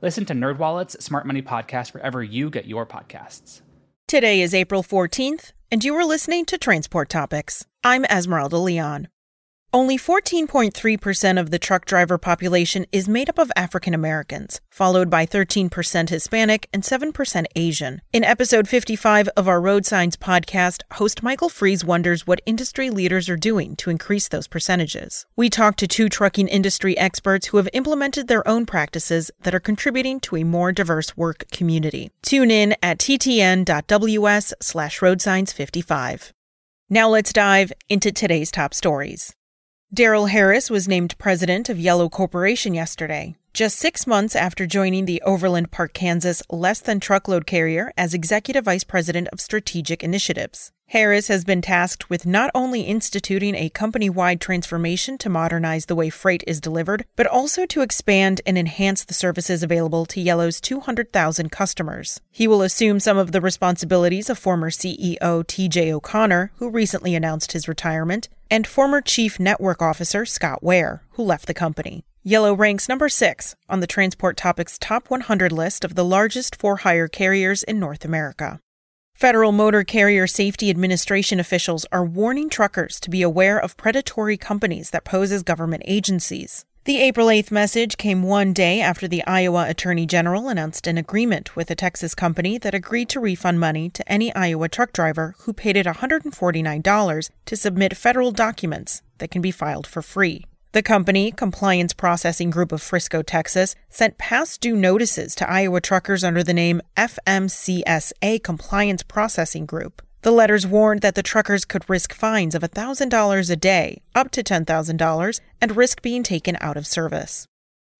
Listen to NerdWallet's Smart Money Podcast wherever you get your podcasts. Today is April 14th, and you are listening to Transport Topics. I'm Esmeralda Leon. Only 14.3% of the truck driver population is made up of African Americans, followed by 13% Hispanic and 7% Asian. In episode 55 of our Road Signs podcast, host Michael Freeze wonders what industry leaders are doing to increase those percentages. We talked to two trucking industry experts who have implemented their own practices that are contributing to a more diverse work community. Tune in at ttn.ws slash roadsigns55. Now let's dive into today's top stories. Darrel Harris was named president of Yellow Corporation yesterday, just six months after joining the Overland Park, Kansas less than truckload carrier as executive vice president of strategic initiatives. Harris has been tasked with not only instituting a company wide transformation to modernize the way freight is delivered, but also to expand and enhance the services available to Yellow's 200,000 customers. He will assume some of the responsibilities of former CEO TJ O'Connor, who recently announced his retirement, and former Chief Network Officer Scott Ware, who left the company. Yellow ranks number six on the Transport Topics Top 100 list of the largest for hire carriers in North America. Federal Motor Carrier Safety Administration officials are warning truckers to be aware of predatory companies that pose as government agencies. The April 8th message came one day after the Iowa Attorney General announced an agreement with a Texas company that agreed to refund money to any Iowa truck driver who paid it $149 to submit federal documents that can be filed for free. The company, Compliance Processing Group of Frisco, Texas, sent past due notices to Iowa truckers under the name FMCSA Compliance Processing Group. The letters warned that the truckers could risk fines of $1,000 a day, up to $10,000, and risk being taken out of service.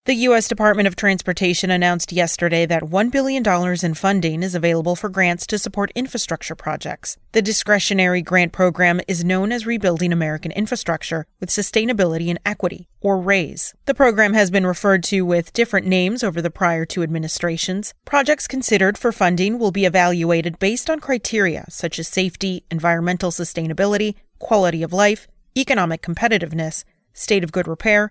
The U.S. Department of Transportation announced yesterday that $1 billion in funding is available for grants to support infrastructure projects. The discretionary grant program is known as Rebuilding American Infrastructure with Sustainability and Equity, or RAISE. The program has been referred to with different names over the prior two administrations. Projects considered for funding will be evaluated based on criteria such as safety, environmental sustainability, quality of life, economic competitiveness, state of good repair,